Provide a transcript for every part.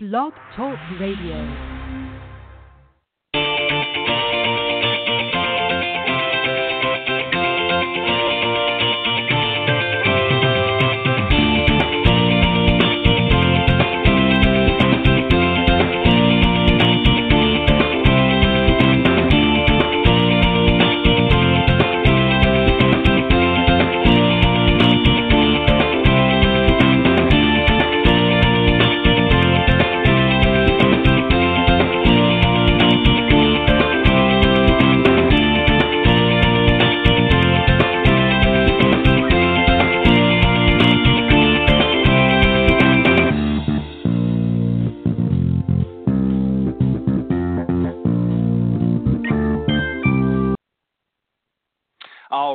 Blog Talk Radio.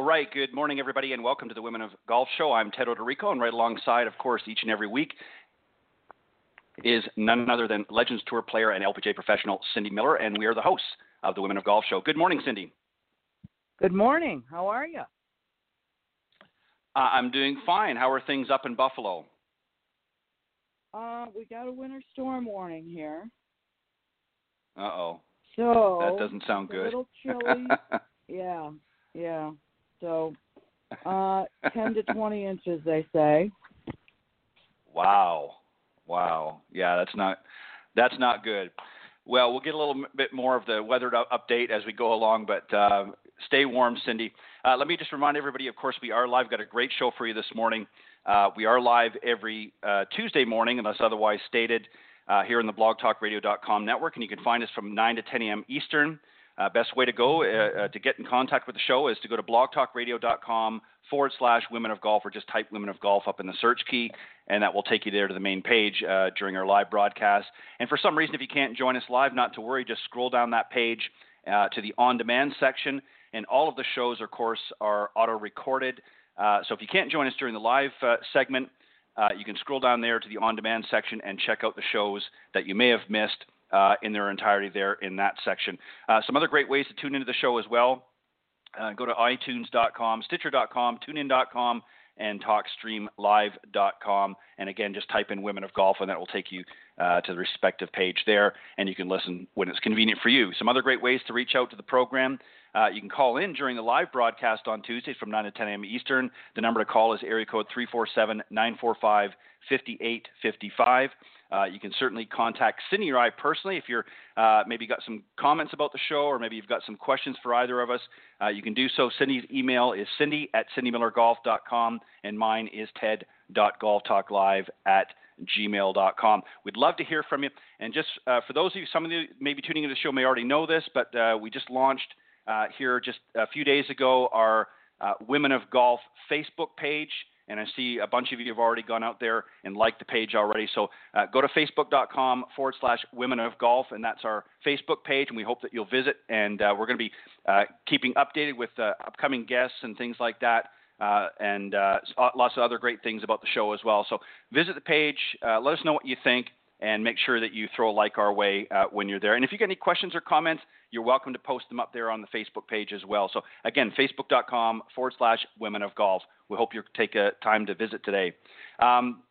All right, good morning, everybody, and welcome to the Women of Golf Show. I'm Ted Oderico, and right alongside, of course, each and every week is none other than Legends Tour player and LPGA professional Cindy Miller, and we are the hosts of the Women of Golf Show. Good morning, Cindy. Good morning. How are you? Uh, I'm doing fine. How are things up in Buffalo? Uh, we got a winter storm warning here, Uh oh, so that doesn't sound it's a good. little chilly. yeah, yeah. So, uh, ten to twenty inches, they say. Wow. Wow. Yeah, that's not that's not good. Well, we'll get a little bit more of the weather update as we go along, but uh, stay warm, Cindy. Uh, let me just remind everybody, of course, we are live. Got a great show for you this morning. Uh, we are live every uh, Tuesday morning, unless otherwise stated, uh, here in the blogtalkradio.com network, and you can find us from 9 to 10 a.m. Eastern. Uh, best way to go uh, uh, to get in contact with the show is to go to blogtalkradio.com forward slash women of golf or just type women of golf up in the search key and that will take you there to the main page uh, during our live broadcast. And for some reason, if you can't join us live, not to worry, just scroll down that page uh, to the on demand section. And all of the shows, of course, are auto recorded. Uh, so if you can't join us during the live segment, you can scroll down there to the on demand section and check out the shows that you may have missed uh, in their entirety there in that section. Uh, some other great ways to tune into the show as well. Uh, go to iTunes.com, Stitcher.com, TuneIn.com, and TalkStreamLive.com. And again, just type in Women of Golf, and that will take you uh, to the respective page there, and you can listen when it's convenient for you. Some other great ways to reach out to the program. Uh, you can call in during the live broadcast on Tuesdays from 9 to 10 a.m. Eastern. The number to call is area code 347 945 5855. Uh, you can certainly contact Cindy or I personally if you're uh, maybe got some comments about the show or maybe you've got some questions for either of us. Uh, you can do so. Cindy's email is cindy at cindymillergolf.com and mine is ted.golftalklive at gmail.com. We'd love to hear from you. And just uh, for those of you, some of you maybe tuning into the show may already know this, but uh, we just launched here just a few days ago our Women of Golf Facebook page. And I see a bunch of you have already gone out there and liked the page already. So uh, go to facebook.com forward slash women of golf, and that's our Facebook page. And we hope that you'll visit. And uh, we're going to be uh, keeping updated with uh, upcoming guests and things like that. Uh, and uh, lots of other great things about the show as well. So visit the page, let us know what you think, and make sure that you throw a like our way when you're there. And if you got any questions or comments, you're welcome to post them up there on the Facebook page as well. So again, facebook.com forward slash women of golf. We hope you take a time to visit today. Um,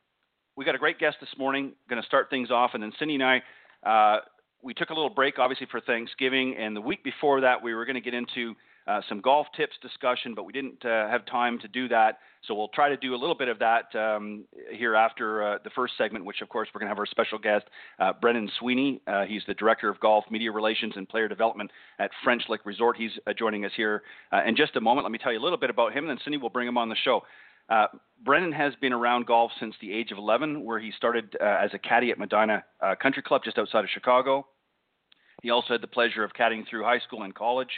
we got a great guest this morning. Going to start things off, and then Cindy and I, uh, we took a little break, obviously for Thanksgiving, and the week before that, we were going to get into uh, some golf tips discussion, but we didn't uh, have time to do that. So we'll try to do a little bit of that um, here after uh, the first segment, which of course we're going to have our special guest, uh, Brendan Sweeney. Uh, he's the director of golf media relations and player development at French Lick Resort. He's uh, joining us here in just a moment. Let me tell you a little bit about him, and then Cindy will bring him on the show. Uh, Brennan has been around golf since the age of 11, where he started uh, as a caddy at Medinah uh, Country Club just outside of Chicago. He also had the pleasure of caddying through high school and college.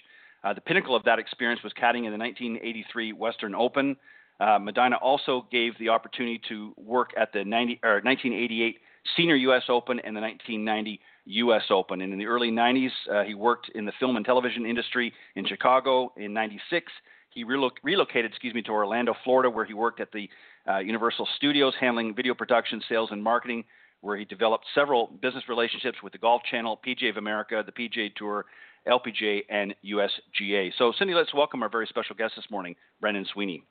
Uh, the pinnacle of that experience was caddying in the 1983 Western Open. Uh, Medinah also gave the opportunity to work at the 90, or 1988 Senior U.S. Open and the 1990 U.S. Open. And in the early 90s, uh, he worked in the film and television industry in Chicago. In '96, he reloc- relocated, excuse me, to Orlando, Florida, where he worked at the uh, Universal Studios, handling video production, sales, and marketing. Where he developed several business relationships with the Golf Channel, PGA of America, the PGA Tour, LPGA, and USGA. So, Cindy, let's welcome our very special guest this morning, Brendan Sweeney.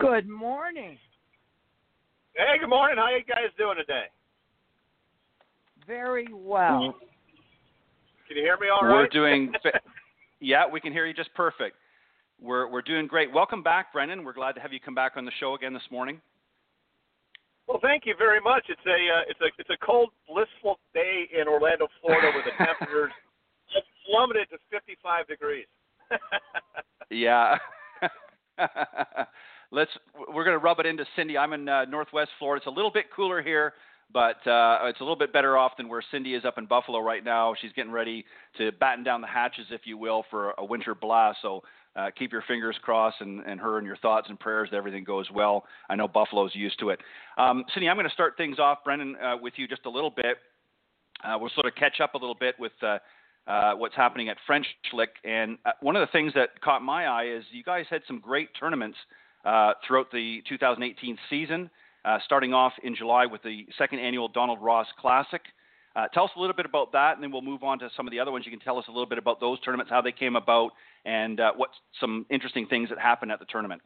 Good morning. Hey, good morning. How you guys doing today? very well. Mm-hmm. Can you hear me all right? We're doing. yeah, we can hear you just perfect. We're we're doing great. Welcome back, Brendan. We're glad to have you come back on the show again this morning. Well, thank you very much. It's a uh, it's a it's a cold, blissful day in Orlando, Florida, where the temperatures just plummeted to 55 degrees. yeah. Let's. We're going to rub it into Cindy. I'm in uh, Northwest Florida. It's a little bit cooler here, but uh, it's a little bit better off than where Cindy is up in Buffalo right now. She's getting ready to batten down the hatches, if you will, for a winter blast. So uh, keep your fingers crossed and, and her and your thoughts and prayers that everything goes well. I know Buffalo's used to it. Um, Cindy, I'm going to start things off, Brendan, uh, with you just a little bit. Uh, we'll sort of catch up a little bit with uh, what's happening at French Lick. And uh, one of the things that caught my eye is you guys had some great tournaments uh, throughout the 2018 season, uh, starting off in July with the second annual Donald Ross Classic. Uh, tell us a little bit about that, and then we'll move on to some of the other ones. You can tell us a little bit about those tournaments, how they came about, and uh, what some interesting things that happened at the tournament.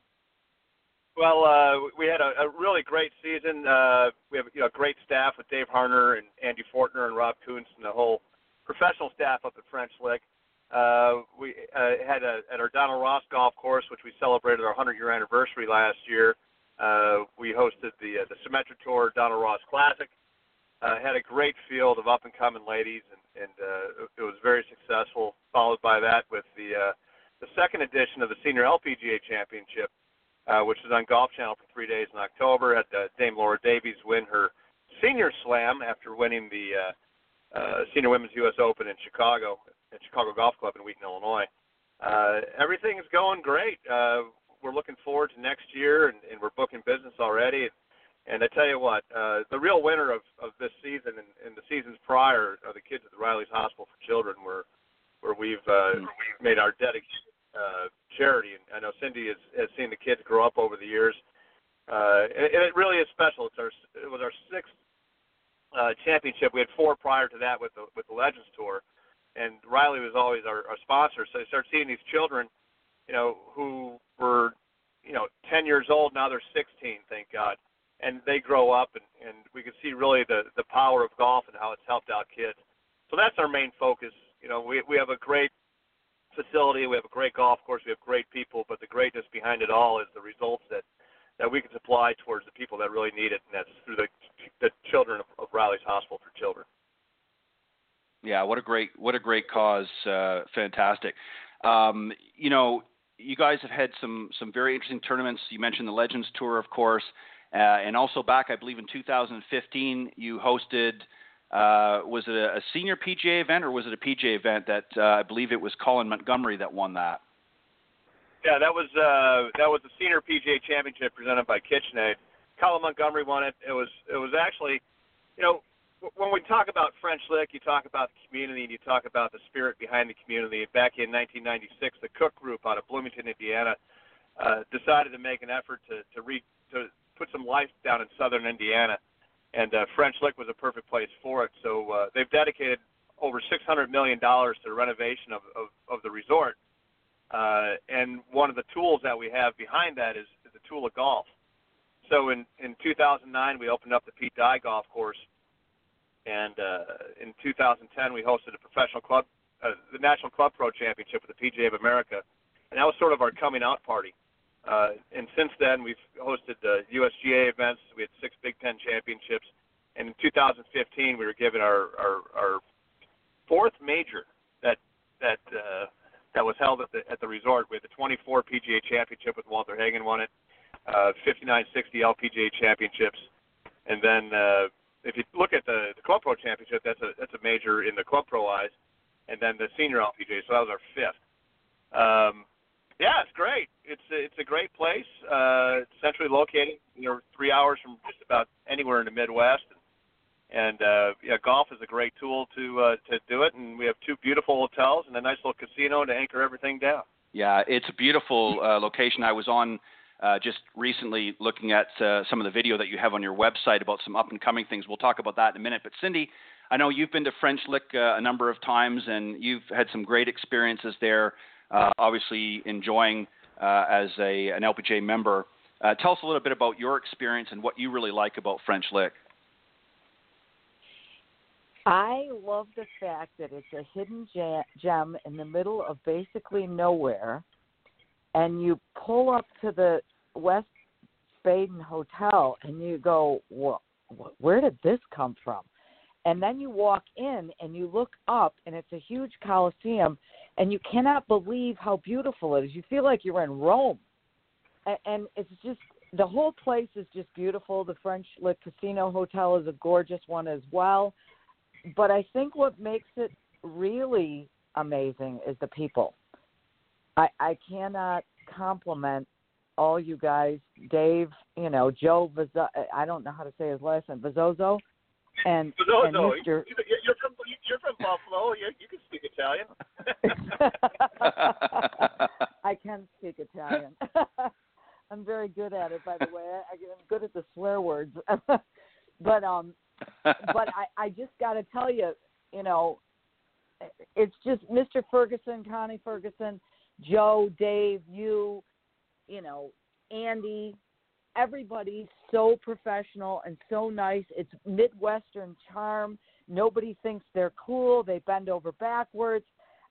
Well, uh, we had a, a really great season. Uh, we have you know great staff with Dave Harner and Andy Fortner and Rob Kuntz and the whole professional staff up at French Lick. Uh, we uh, had a, at our Donald Ross Golf Course, which we celebrated our 100 year anniversary last year. Uh, we hosted the uh, the Symetra Tour Donald Ross Classic. Uh, had a great field of up and coming ladies, and, and uh, it was very successful. Followed by that with the uh, the second edition of the Senior LPGA Championship, uh, which was on Golf Channel for three days in October. Had uh, Dame Laura Davies win her Senior Slam after winning the uh, uh, Senior Women's U.S. Open in Chicago at Chicago Golf Club in Wheaton, Illinois. Uh, everything is going great. Uh, we're looking forward to next year, and, and we're booking business already. And, I tell you what, uh, the real winner of, of this season and, and the seasons prior are the kids at the Riley's Hospital for Children, where where we've uh, we've made our dedicated uh, charity. And I know Cindy has, has seen the kids grow up over the years, uh, and, and it really is special. It's our it was our sixth uh, championship. We had four prior to that with the with the Legends Tour, and Riley was always our, our sponsor. So you start seeing these children, you know, who were you know 10 years old now they're 16, thank God, and they grow up, and and we can see really the the power of golf and how it's helped out kids. So that's our main focus. You know, we we have a great facility, we have a great golf course, we have great people, but the greatness behind it all is the results that that we can supply towards the people that really need it, and that's through the the children of, of Riley's Hospital for Children. Yeah, what a great what a great cause. Uh, fantastic. Um, you know, you guys have had some some very interesting tournaments. You mentioned the Legends Tour, of course, uh, and also back, I believe, in 2015, you hosted. Uh, was it a, a, senior PGA event or was it a PGA event that uh, I believe it was Colin Montgomerie that won that? Yeah, that was uh, that was the senior PGA championship presented by KitchenAid. Colin Montgomerie won it. It was it was actually, you know, when we talk about French Lick, you talk about the community and you talk about the spirit behind the community. Back in 1996, the Cook Group out of Bloomington, Indiana, uh, decided to make an effort to to, re, to put some life down in southern Indiana, and uh, French Lick was a perfect place for it. So uh, they've dedicated over 600 million dollars to the renovation of, of, of the resort. Uh, and one of the tools that we have behind that is, is the tool of golf. So in, in 2009, we opened up the Pete Dye Golf Course and uh, in 2010, we hosted a professional club, uh, the National Club Pro Championship with the PGA of America, and that was sort of our coming out party. Uh, and since then, we've hosted the USGA events. We had six Big Ten championships, and in 2015, we were given our our, our fourth major that that uh, that was held at the at the resort. We had the 24 PGA Championship with Walter Hagen won it, uh, 59, 60 LPGA championships, and then uh, if you look at the, the Club Pro Championship, that's a that's a major in the Club Pro eyes, and then the Senior LPGA. So that was our fifth. Um, yeah, it's great. It's it's a great place. Uh, centrally located. You're three hours from just about anywhere in the Midwest. And uh, yeah, golf is a great tool to uh, to do it. And we have two beautiful hotels and a nice little casino to anchor everything down. Yeah, it's a beautiful uh, location. I was on uh, just recently looking at uh, some of the video that you have on your website about some up and coming things. We'll talk about that in a minute. But Cindy, I know you've been to French Lick uh, a number of times and you've had some great experiences there. Uh, obviously, enjoying uh, as a an LPGA member. tell us a little bit about your experience and what you really like about French Lick. I love the fact that it's a hidden gem in the middle of basically nowhere, and you pull up to the West Baden Hotel and you go, well, where did this come from? And then you walk in and you look up, and it's a huge coliseum, and you cannot believe how beautiful it is. You feel like you're in Rome, and it's just the whole place is just beautiful. The French Lick Casino Hotel is a gorgeous one as well. But I think what makes it really amazing is the people. I I cannot compliment all you guys, Dave, you know, Joe Vizzo, I don't know how to say his last name, Vizzozo, and, Vizzozo. and Mr. You're from you're from Buffalo. You you can speak Italian. I can speak Italian. I'm very good at it, by the way. I, I'm good at the swear words. but um, but I I just got to tell you, you know, it's just Mr. Ferguson, Connie Ferguson, Joe, Dave, you, you know, Andy, everybody's so professional and so nice. It's Midwestern charm. Nobody thinks they're cool. They bend over backwards.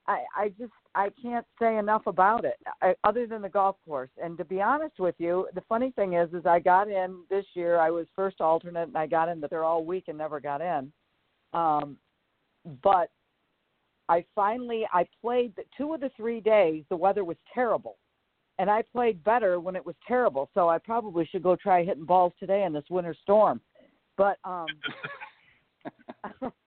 I, I just I can't say enough about it, I, other than the golf course. And to be honest with you, the funny thing is, is I got in this year. I was first alternate, and I got in but they're all week and never got in. Um, but I finally I played the, two of the three days. The weather was terrible, and I played better when it was terrible. So I probably should go try hitting balls today in this winter storm. But um,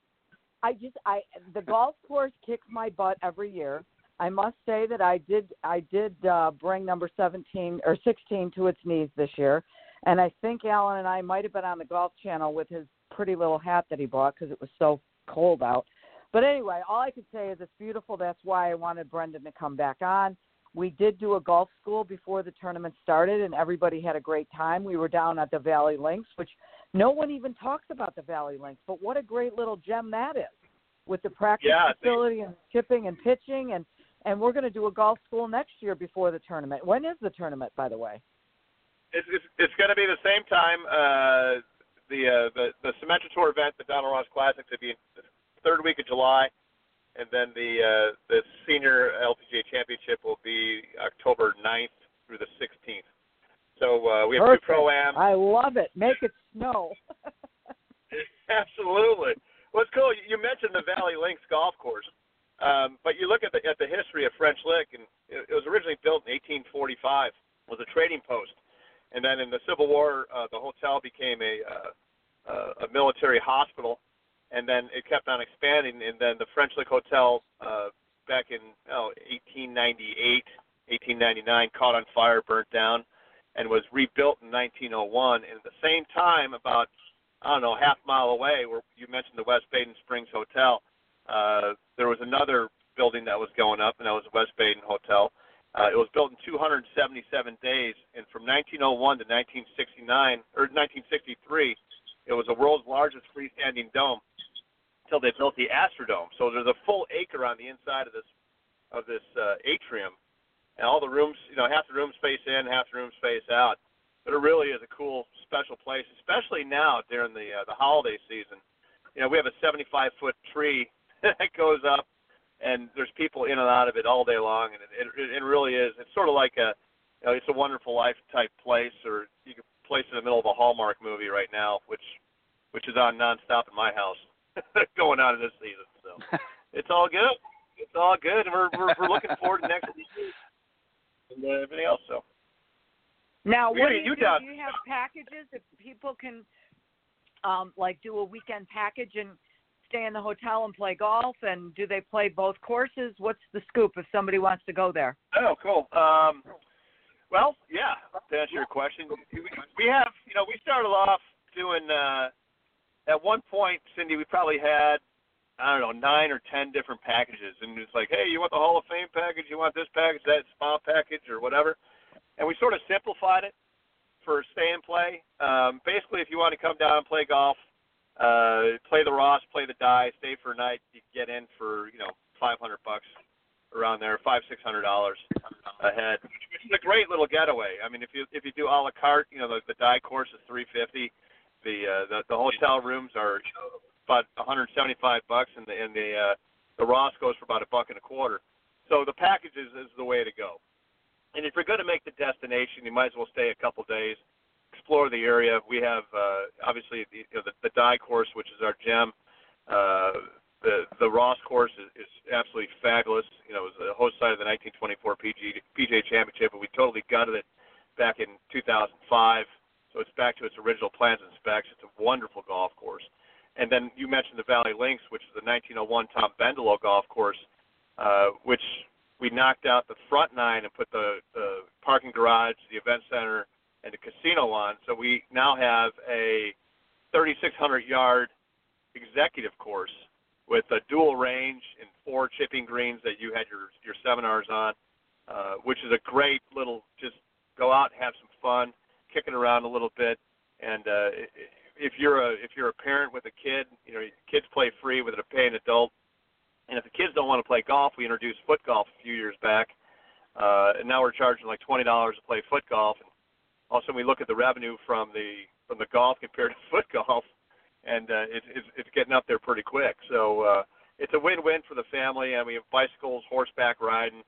I just I the golf course kicks my butt every year. I must say that I did I did uh, bring number 17 or 16 to its knees this year, and I think Alan and I might have been on the Golf Channel with his pretty little hat that he bought because it was so cold out. But anyway, all I could say is it's beautiful. That's why I wanted Brendan to come back on. We did do a golf school before the tournament started, and everybody had a great time. We were down at the Valley Links, which no one even talks about the Valley Links, but what a great little gem that is with the practice yeah, facility and chipping and pitching and and we're going to do a golf school next year before the tournament. When is the tournament, by the way? It's it's, it's going to be the same time. Uh, the uh, the the Symetra Tour event, the Donald Ross Classic, to be the third week of July, and then the uh, the Senior LPGA Championship will be October 9th through the 16th. So uh, we have Perfect. two pro am. I love it. Make it snow. Absolutely. Well, it's cool. You mentioned the Valley Links golf course, um, but you look at the at the history of French Lick, and it, it was originally built in 1845. Was a trading post, and then in the Civil War, uh, the hotel became a uh, uh, a military hospital, and then it kept on expanding. And then the French Lick Hotel, uh, back in oh, 1898, 1899, caught on fire, burnt down, and was rebuilt in 1901. And at the same time, about I don't know, half mile away, where you mentioned the West Baden Springs Hotel, uh, there was another building that was going up, and that was the West Baden Hotel. Uh, it was built in 277 days, and from 1901 to 1969 or 1963, it was the world's largest freestanding dome until they built the Astrodome. So there's a full acre on the inside of this of this uh, atrium, and all the rooms, you know, half the rooms face in, half the rooms face out. But it really is a cool, special place, especially now during the uh, the holiday season. You know, we have a 75 foot tree that goes up, and there's people in and out of it all day long, and it, it, it really is. It's sort of like a, you know, it's a Wonderful Life type place, or you could place it in the middle of a Hallmark movie right now, which which is on nonstop in my house, going on in this season. So it's all good. It's all good, and we're we're, we're looking forward to next week and everything else. So. Now, what do you you do? Do you have packages that people can, um, like, do a weekend package and stay in the hotel and play golf? And do they play both courses? What's the scoop if somebody wants to go there? Oh, cool. Um, well, yeah. To answer your question, we, we have, you know, we started off doing. Uh, at one point, Cindy, we probably had, I don't know, nine or ten different packages, and it's like, hey, you want the Hall of Fame package? You want this package? That spa package, or whatever. And we sort of simplified it for stay and play. Um, basically, if you want to come down and play golf, uh, play the Ross, play the Dye, stay for a night, you get in for you know 500 bucks around there, five six hundred dollars a head, which is a great little getaway. I mean, if you if you do a la carte, you know the, the Dye course is three fifty. The, uh, the the hotel rooms are about 175 bucks, and the and the uh, the Ross goes for about a buck and a quarter. So the package is, is the way to go. And if you're going to make the destination, you might as well stay a couple days, explore the area. We have uh, obviously the, you know, the the Dye course, which is our gem. Uh, the the Ross course is, is absolutely fabulous. You know, it was the host site of the 1924 PG, PGA Championship, but we totally gutted it back in 2005. So it's back to its original plans and specs. It's a wonderful golf course. And then you mentioned the Valley Links, which is the 1901 Tom Bendelow golf course, uh, which we knocked out the front nine and put the, the parking garage, the event center, and the casino on. So we now have a 3,600 yard executive course with a dual range and four chipping greens that you had your your seminars on, uh, which is a great little just go out and have some fun, kicking around a little bit. And uh, if you're a if you're a parent with a kid, you know kids play free with a paying adult. And if the kids don't want to play golf, we introduced foot golf a few years back, uh, and now we're charging like twenty dollars to play foot golf. And also, we look at the revenue from the from the golf compared to foot golf and uh, it, it's it's getting up there pretty quick. So uh, it's a win-win for the family, and we have bicycles, horseback riding.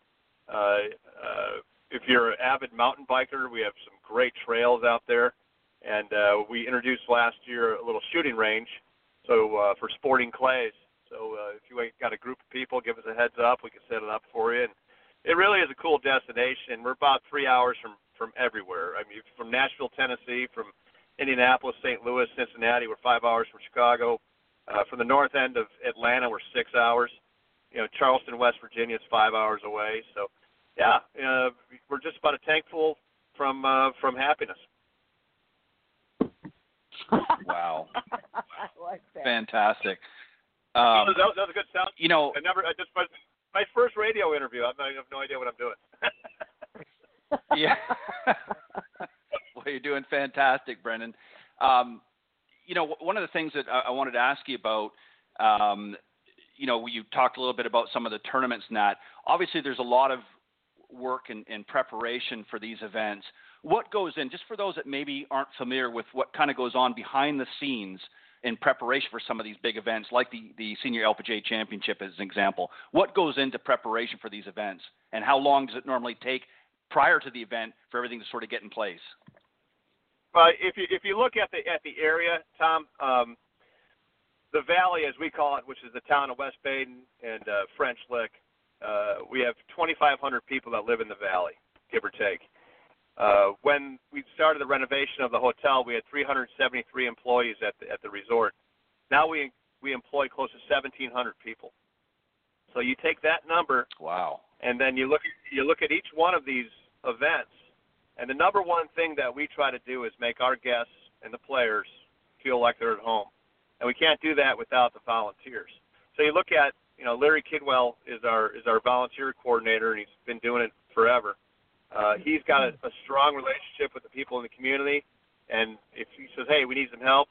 Uh, uh, if you're an avid mountain biker, we have some great trails out there, and uh, we introduced last year a little shooting range. So uh, for sporting clays. So uh, if you got a group of people, give us a heads up. We can set it up for you. And it really is a cool destination. We're about three hours from from everywhere. I mean, from Nashville, Tennessee, from Indianapolis, St. Louis, Cincinnati. We're five hours from Chicago. Uh, from the north end of Atlanta, we're six hours. You know, Charleston, West Virginia is five hours away. So, yeah, uh, we're just about a tank full from uh, from happiness. Wow, like fantastic. Um, that, was, that was a good sound. You know, I never. I just my, my first radio interview. I have no idea what I'm doing. yeah. well, you're doing fantastic, Brendan. Um, you know, one of the things that I, I wanted to ask you about, um, you know, you talked a little bit about some of the tournaments and that. Obviously, there's a lot of work and, and preparation for these events. What goes in, just for those that maybe aren't familiar with what kind of goes on behind the scenes in preparation for some of these big events, like the, the Senior LPGA Championship as an example? What goes into preparation for these events, and how long does it normally take prior to the event for everything to sort of get in place? Well, if you if you look at the at the area, Tom, um, the valley, as we call it, which is the town of West Baden and uh, French Lick, uh, we have 2,500 people that live in the valley, give or take. Uh, when we started the renovation of the hotel, we had 373 employees at the at the resort. Now we we employ close to 1,700 people. So you take that number, wow, and then you look you look at each one of these events and the number one thing that we try to do is make our guests and the players feel like they're at home. And we can't do that without the volunteers. So you look at, you know, Larry Kidwell is our is our volunteer coordinator, and he's been doing it forever. Uh, he's got a, a strong relationship with the people in the community, and if he says, "Hey, we need some help,"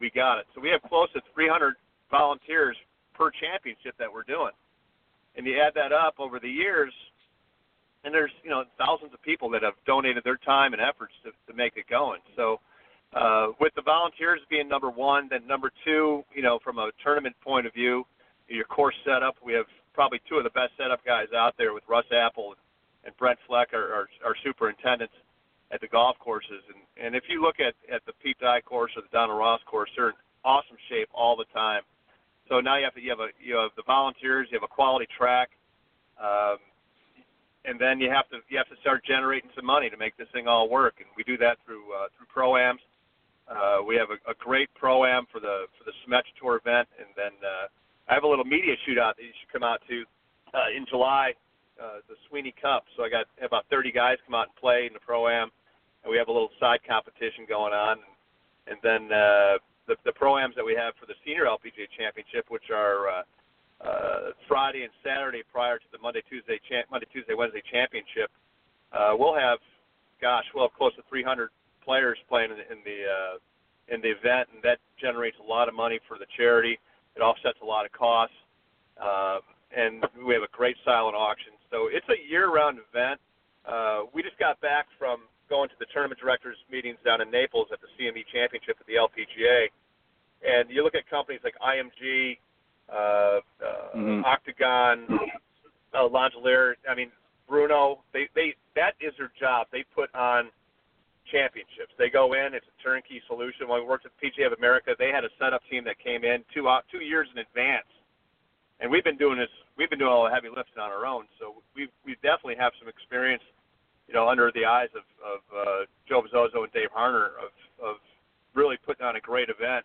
we got it. So we have close to 300 volunteers per championship that we're doing, and you add that up over the years, and there's you know thousands of people that have donated their time and efforts to, to make it going. So uh, with the volunteers being number one, then number two, you know, from a tournament point of view, your course setup, we have probably two of the best setup guys out there with Russ Apple and Brent Fleck, our, our, our superintendents at the golf courses. And, and if you look at, at the Pete Dye course or the Donald Ross course, they're in awesome shape all the time. So now you have to, you have a you have the volunteers, you have a quality track. Um, and then you have to you have to start generating some money to make this thing all work. And we do that through uh, through proams. Uh, we have a, a great pro-am for the for the Symetra Tour event, and then uh, I have a little media shootout that you should come out to uh, in July, uh, the Sweeney Cup. So I got about 30 guys come out and play in the pro-am, and we have a little side competition going on, and, and then uh, the the pro-ams that we have for the Senior LPGA Championship, which are uh, uh, Friday and Saturday prior to the Monday Tuesday cha- Monday Tuesday Wednesday championship, uh, we'll have, gosh, we'll have close to 300 players playing in the in the, uh, in the event, and that generates a lot of money for the charity. It offsets a lot of costs, um, and we have a great silent auction. So it's a year-round event. Uh, we just got back from going to the tournament directors meetings down in Naples at the CME Championship at the LPGA, And you look at companies like IMG, uh, uh, Mhm. Octagon, uh, Langelier. I mean, Bruno. They they that is their job. They put on championships. They go in. It's a turnkey solution. When we worked at PGA of America, they had a setup team that came in two out two years in advance, and we've been doing this. We've been doing all the heavy lifting on our own. So we we definitely have some experience, you know, under the eyes of of uh, Joe Bezzoso and Dave Harner of of really putting on a great event.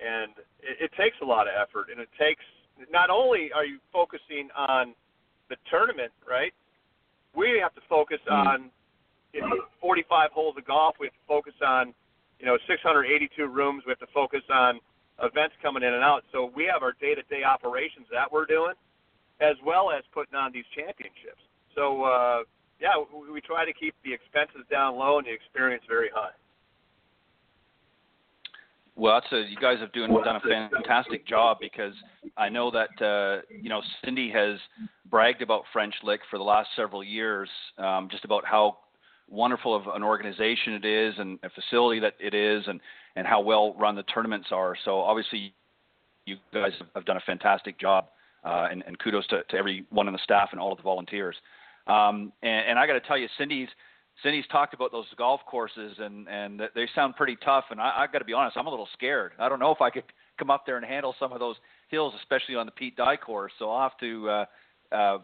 And it, it takes a lot of effort, and it takes not only are you focusing on the tournament, right? We have to focus Mm. on you know, 45 holes of golf. We have to focus on, you know, 682 rooms. We have to focus on events coming in and out. So we have our day-to-day operations that we're doing, as well as putting on these championships. So uh, yeah, we, we try to keep the expenses down low and the experience very high. Well, that's a, you guys have doing done a fantastic job because I know that uh, you know Cindy has bragged about French Lick for the last several years, um, just about how wonderful of an organization it is and a facility that it is, and and how well run the tournaments are. So obviously, you guys have done a fantastic job, uh, and, and kudos to, to everyone on the staff and all of the volunteers. Um, and, and I got to tell you, Cindy's Cindy's talked about those golf courses, and and they sound pretty tough. And I, I got to be honest, I'm a little scared. I don't know if I could come up there and handle some of those hills, especially on the Pete Dye course. So I'll have to uh, uh,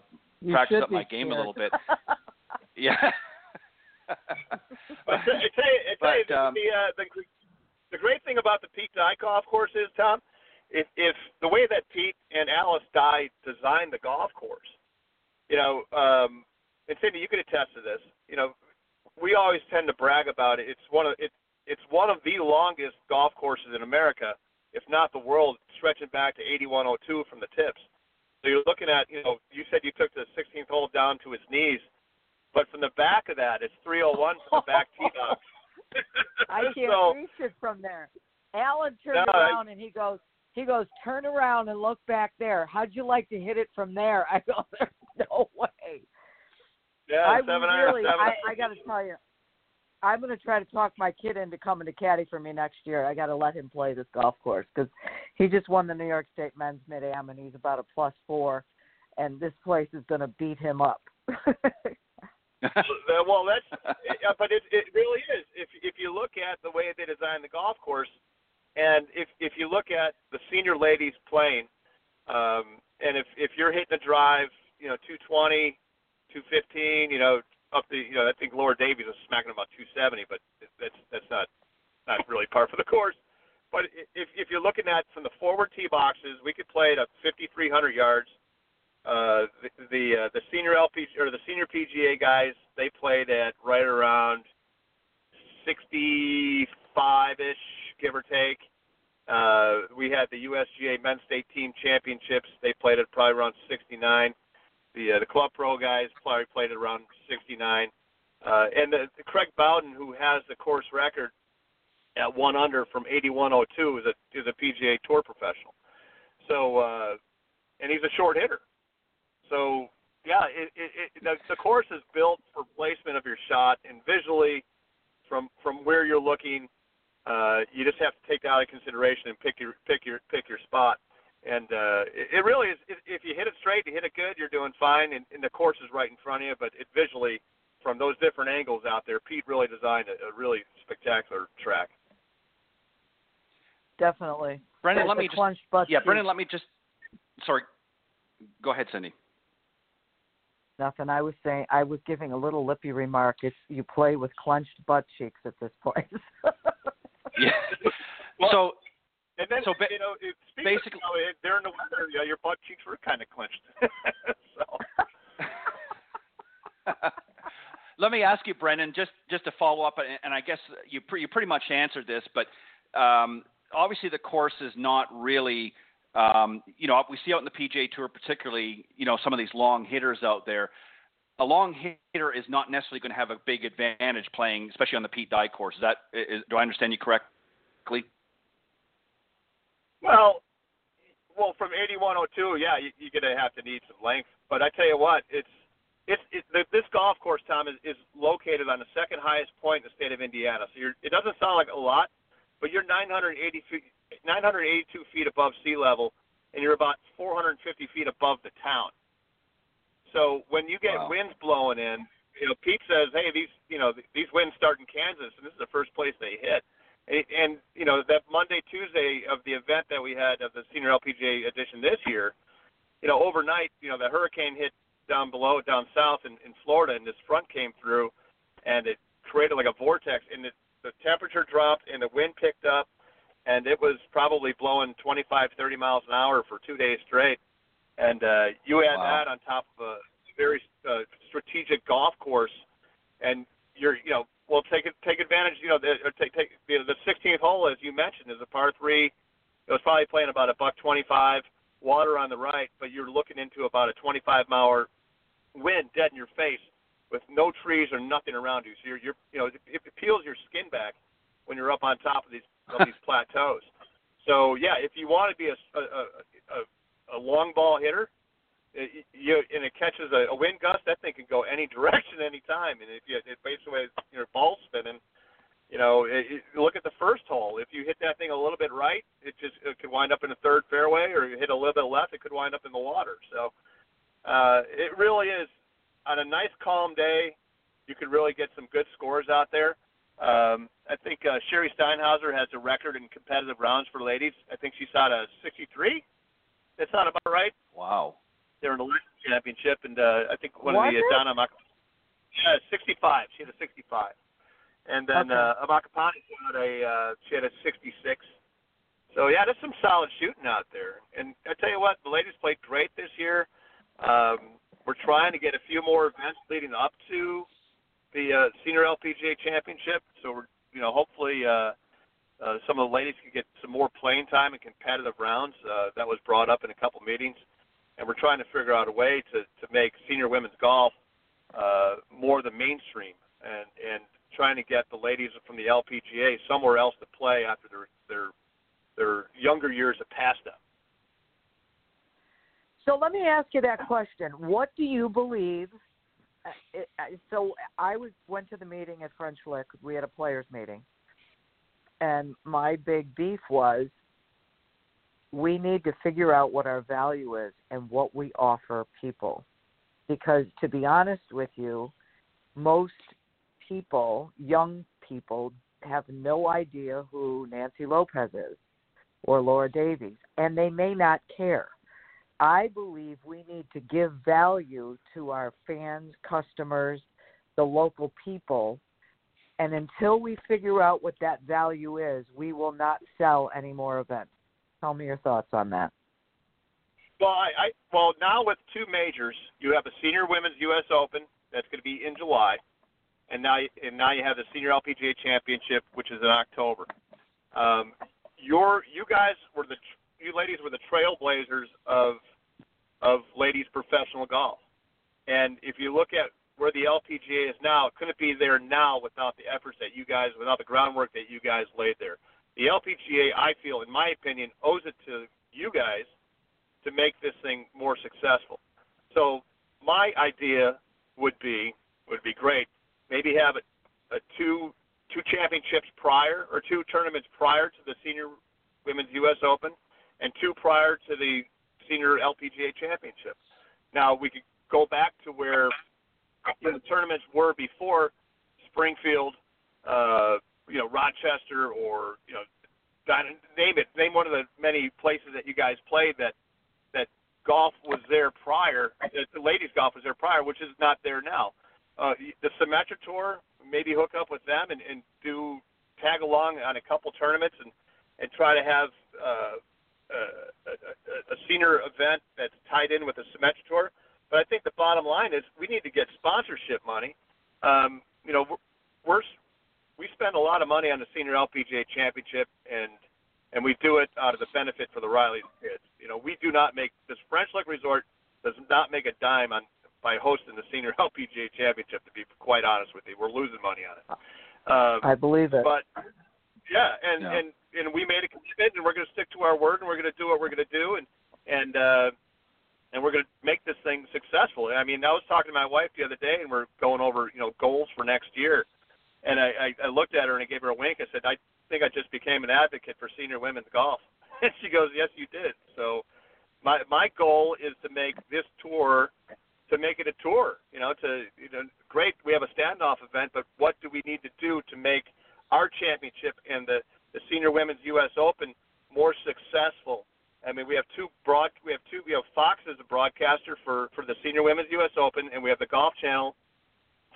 practice up my be game a little bit. yeah. But I tell you, I tell you But, um, the, uh, the the great thing about the Pete Dye golf course is, Tom, if if the way that Pete and Alice Dye designed the golf course, you know, um, and Cindy, you can attest to this. You know, we always tend to brag about it. It's one of it, it's one of the longest golf courses in America, if not the world, stretching back to 8102 from the tips. So you're looking at, you know, you said you took the 16th hole down to his knees, but from the back of that, it's 301 from the back tee box. I can't so, reach it from there. Alan turned No, I- around and he goes, he goes, turn around and look back there. How'd you like to hit it from there? I go, there's no way. yeah, I seven really, iron, seven. I, I got to tell you, I'm going to try to talk my kid into coming to caddy for me next year. I got to let him play this golf course because he just won the New York State Men's Mid Am and he's about a plus four, and this place is going to beat him up. Well, that's but it it really is. If if you look at the way they designed the golf course, and if if you look at the senior ladies playing, um, and if if you're hitting a drive, you know, 220, 215, you know, up the, you know, I think Laura Davies was smacking about 270, but that's that's not not really par for the course. But if if you're looking at from the forward tee boxes, we could play it at 5,300 yards. Uh, the the, uh, the senior LP or the senior PGA guys, they played at right around 65 ish, give or take. Uh, we had the USGA Men's State Team Championships. They played at probably around 69. The uh, the Club Pro guys probably played at around 69. Uh, and the, the Craig Bowden, who has the course record at one under from 8102, is a is a PGA Tour professional. So, uh, and he's a short hitter. So, yeah, it, it, it, the, the course is built for placement of your shot, and visually, from from where you're looking, uh, you just have to take that out of consideration and pick your pick your pick your spot. And uh, it, it really is. If, if you hit it straight, you hit it good, you're doing fine, and, and the course is right in front of you. But it visually, from those different angles out there, Pete really designed a, a really spectacular track. Definitely. Brendan, let me just yeah, cheek. Brendan, let me just sorry. Go ahead, Cindy. Nothing. I was saying I was giving a little lippy remark. It's you play with clenched butt cheeks at this place. Yeah. Well, so And then, So ba- you know, it, basically- of, you know, during the weather, yeah, your butt cheeks were kind of clenched. so. Let me ask you, Brendan, just just to follow up, and- and I guess you pre- you pretty much answered this, but um, obviously the course is not really, um, you know, we see out in the PGA Tour, particularly, you know, some of these long hitters out there. A long hitter is not necessarily going to have a big advantage playing, especially on the Pete Dye course. Is that is, do I understand you correctly? Well, well, from 8102, yeah, you, you're gonna have to need some length. But I tell you what, it's it's it, this golf course, Tom, is, is located on the second highest point in the state of Indiana. So you're, it doesn't sound like a lot, but you're 980 feet 982 feet above sea level, and you're about 450 feet above the town. So when you get Wow. winds blowing in, you know, Pete says, "Hey, these, you know, these winds start in Kansas, and this is the first place they hit." And, and you know, that Monday, Tuesday of the event that we had of the Senior LPGA edition this year, you know, overnight, you know, the hurricane hit down below, down south in, in Florida, and this front came through, and it created like a vortex, and it, the temperature dropped, and the wind picked up, and it was probably blowing 25, 30 miles an hour for two days straight. And uh, you add Wow. that on top of a very uh, strategic golf course, and you're, you know, well, take it, take advantage. You know, the, or take, take you know, the 16th hole, as you mentioned, is a par three. It was probably playing about a buck 25, water on the right, but you're looking into about a 25 mile hour wind dead in your face with no trees or nothing around you. So you're, you're you know, it, it peels your skin back when you're up on top of these of these plateaus. So yeah, if you want to be a a, a, a long ball hitter, it, you and it catches a, a wind gust, that thing can go any direction, any time. And if you it basically your ball spinning, you know, it, it, look at the first hole. If you hit that thing a little bit right, it just it could wind up in the third fairway, or you hit a little bit left, it could wind up in the water. So uh, it really is on a nice calm day. You could really get some good scores out there. Um, I think uh, Sherri Steinhauer has a record in competitive rounds for ladies. I think she shot a 63. That's not about right. Wow. They're in the Ladies championship, and uh, I think one Was of the it? uh, Donna Mac- yeah, 65. She had a 65, and then Okay. uh, Amakapani had a uh, she had a 66. So yeah, there's some solid shooting out there. And I tell you what, the ladies played great this year. Um, we're trying to get a few more events leading up to the uh, Senior LPGA Championship. So we're, you know, hopefully uh, uh, some of the ladies can get some more playing time in competitive rounds. Uh, that was brought up in a couple meetings, and we're trying to figure out a way to to make senior women's golf uh, more the mainstream, and and trying to get the ladies from the LPGA somewhere else to play after their their their younger years have passed them. So let me ask you that question. What do you believe? uh, uh, So I was went to the meeting at French Lick. We had a players meeting, and my big beef was we need to figure out what our value is and what we offer people. Because to be honest with you, most people, young people, have no idea who Nancy Lopez is or Laura Davies, and they may not care. I believe we need to give value to our fans, customers, the local people. And until we figure out what that value is, we will not sell any more events. Tell me your thoughts on that. Well, I, I well now with two majors, you have a senior women's U.S. Open that's going to be in July, and now and now you have the senior LPGA Championship, which is in October. Um, your you guys were the you ladies were the trailblazers of of ladies professional golf, and if you look at where the LPGA is now, couldn't be there now without the efforts that you guys, without the groundwork that you guys laid there. The LPGA, I feel, in my opinion, owes it to you guys to make this thing more successful. So my idea would be would be great. Maybe have a, a two two championships prior or two tournaments prior to the senior women's U.S. Open and two prior to the senior LPGA championship. Now we could go back to where you know, tournaments were before Springfield, uh, you know, Rochester, or you know, name it. Name one of the many places that you guys played that that golf was there prior. that The ladies' golf was there prior, which is not there now. Uh, the Symetra Tour, maybe hook up with them and, and do tag along on a couple tournaments and and try to have uh, a, a, a senior event that's tied in with the Symetra Tour. But I think the bottom line is we need to get sponsorship money. Um, you know, we're, we're we spend a lot of money on the senior LPGA championship, and and we do it out of the benefit for the Riley kids. You know, we do not make this French Lick Resort does not make a dime on by hosting the senior LPGA championship. To be quite honest with you, we're losing money on it. Um, I believe it. but yeah, and Yeah. and and we made a commitment, and we're going to stick to our word, and we're going to do what we're going to do, and and uh, and we're going to make this thing successful. I mean, I was talking to my wife the other day, and we're going over you know goals for next year, and I, I, I looked at her and I gave her a wink. I said, I think I just became an advocate for senior women's golf. And she goes, Yes, you did. So my my goal is to make this tour to make it a tour. You know, to you know, great. We have a standoff event, but what do we need to do to make our championship and the the senior women's U.S. Open more successful? I mean, we have two broad. We have two. We have Fox as a broadcaster for for the senior women's U.S. Open, and we have the Golf Channel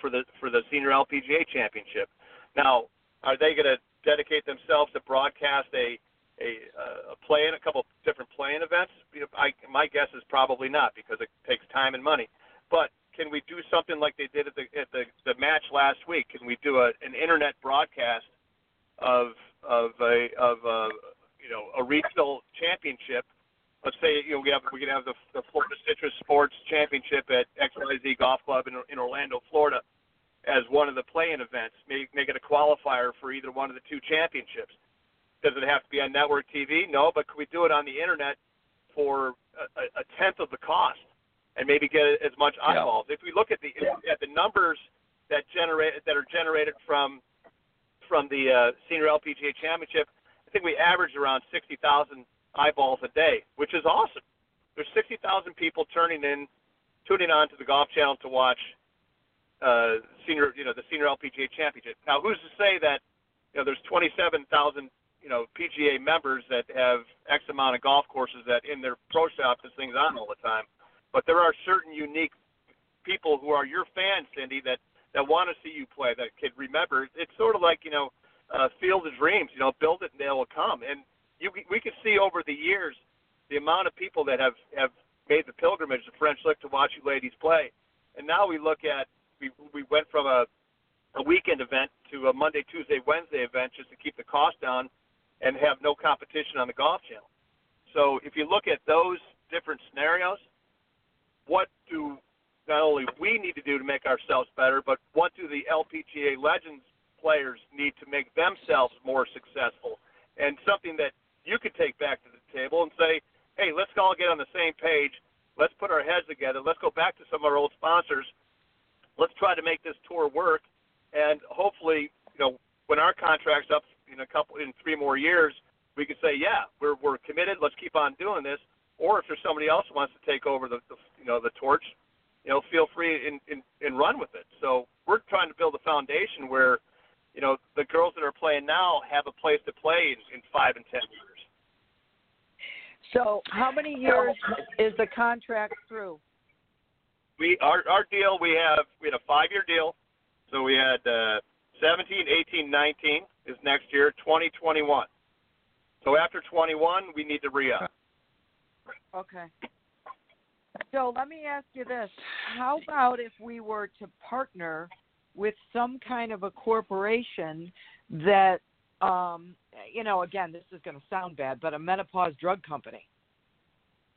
for the for the senior LPGA championship. Now, are they going to dedicate themselves to broadcast a a, uh, a play in a couple different playing events? I, my guess is probably not because it takes time and money. But can we do something like they did at the at the, the match last week? Can we do a, an internet broadcast of of a of a you know a regional championship? Let's say you know we have we can have the, the Florida Citrus Sports Championship at XYZ Golf Club in, in Orlando, Florida, as one of the play-in events. Make make it a qualifier for either one of the two championships does it have to be on network TV? No, but could we do it on the internet for a, a tenth of the cost and maybe get as much eyeballs? Yeah. If we look at the at the numbers that generate that are generated from from the uh, Senior LPGA Championship, I think we average around 60,000 eyeballs a day, which is awesome. There's 60,000 people turning in, tuning on to the Golf Channel to watch uh, senior, you know, the Senior LPGA Championship. Now, who's to say that you know there's 27,000 you know PGA members that have X amount of golf courses that in their pro shop this thing's on all the time. But there are certain unique people who are your fans, Cindy, that that want to see you play that can remember. It's sort of like you know, uh, Field of Dreams. You know, build it and they will come. And you we can see over the years the amount of people that have have made the pilgrimage to French Lick to watch you ladies play. And now we look at we we went from a a weekend event to a Monday, Tuesday, Wednesday event just to keep the cost down and have no competition on the golf channel. So if you look at those different scenarios, what do not only we need to do to make ourselves better, but what do the LPGA Legends players need to make themselves more successful? And something that you could take back to the table and say, hey, let's all get on the same page. Let's put our heads together. Let's go back to some of our old sponsors. Let's try to make this tour work. And hopefully, you know, when our contract's up in a couple in three more years, we could say, yeah, we're we're committed. Let's keep on doing this. Or if there's somebody else who wants to take over the, the you know the torch, you know, feel free and, and and run with it. So we're trying to build a foundation where, you know, the girls that are playing now have a place to play in, in five and ten years. So how many years is the contract through? We our our deal we have we had a five year deal. So we had uh, 17, 18, 19 is next year, 2021. So after 21, we need to re up. Okay. So let me ask you this: How about if we were to partner with some kind of a corporation that, um, you know, again, this is going to sound bad, but a menopause drug company,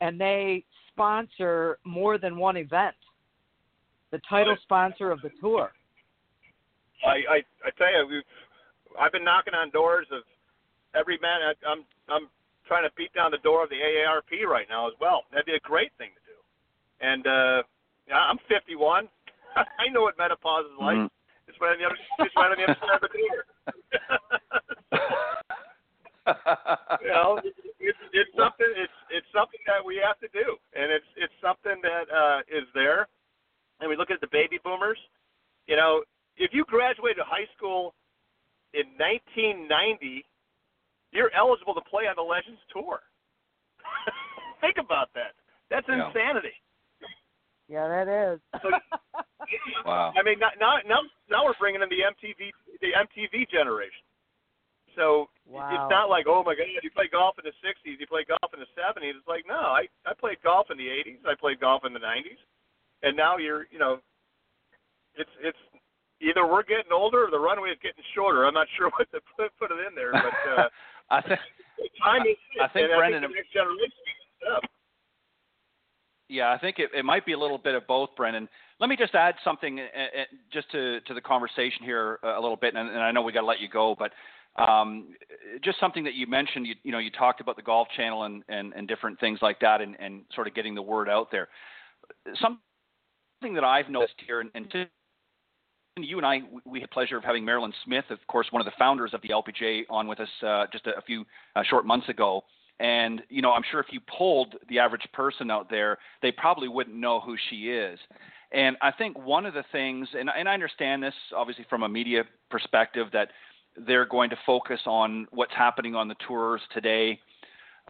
and they sponsor more than one event, the title sponsor of the tour. I I, I tell you, we've I've been knocking on doors of every man. I, I'm I'm trying to beat down the door of the AARP right now as well. That'd be a great thing to do. And uh, I'm 51. I know what menopause is like. Mm-hmm. It's right on the other, it's right on the other side of the door. you know, it's, it's something. It's it's something that we have to do, and it's it's something that uh, is there. And we look at the baby boomers. You know, if you graduated high school in 1990, you're eligible to play on the Legends Tour. Think about that. That's yeah. insanity. Yeah, that is. wow. I mean, now, now, now we're bringing in the MTV, the MTV generation. So wow. it's not like, oh my God, you play golf in the '60s, you play golf in the '70s. It's like, no, I I played golf in the '80s, I played golf in the '90s, and now you're, you know, it's it's either we're getting older or the runway is getting shorter. I'm not sure what to put, put it in there, but uh, I think time is I, I think and Brendan. I think the next generation up. Yeah, I think it, it might be a little bit of both, Brendan. Let me just add something uh, uh just to, to the conversation here a little bit, and, and I know we got to let you go, but um, just something that you mentioned. You, you know, you talked about the Golf Channel and, and, and different things like that, and, and sort of getting the word out there. Something that I've noticed here, and, and you and I, we had the pleasure of having Marilyn Smith, of course, one of the founders of the LPGA, on with us uh, just a, a few uh, short months ago. And you know, I'm sure if you polled the average person out there, they probably wouldn't know who she is. And I think one of the things, and, and I understand this obviously from a media perspective, that they're going to focus on what's happening on the tours today.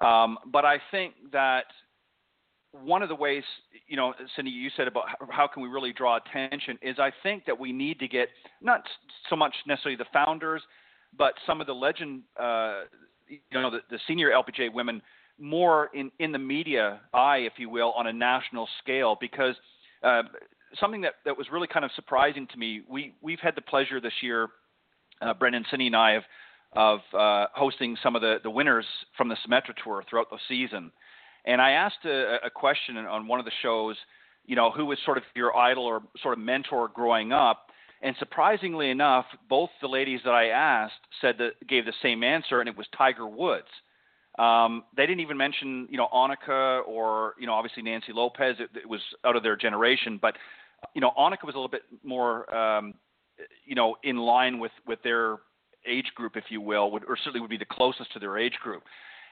Um, but I think that one of the ways, you know, Cindy, you said about how can we really draw attention is I think that we need to get not so much necessarily the founders, but some of the legend, uh, you know, the, the senior LPGA women more in, in the media eye, if you will, on a national scale because uh, something that, that was really kind of surprising to me, we, we've had the pleasure this year, uh, Brendan, Cindy, and I, have of uh, hosting some of the, the winners from the Symetra Tour throughout the season. And I asked a, a question on one of the shows, you know, who was sort of your idol or sort of mentor growing up? And surprisingly enough, both the ladies that I asked said that gave the same answer, and it was Tiger Woods. Um, they didn't even mention, you know, Annika or, you know, obviously Nancy Lopez. It, it was out of their generation, but, you know, Annika was a little bit more, um, you know, in line with with their age group, if you will, would, or certainly would be the closest to their age group.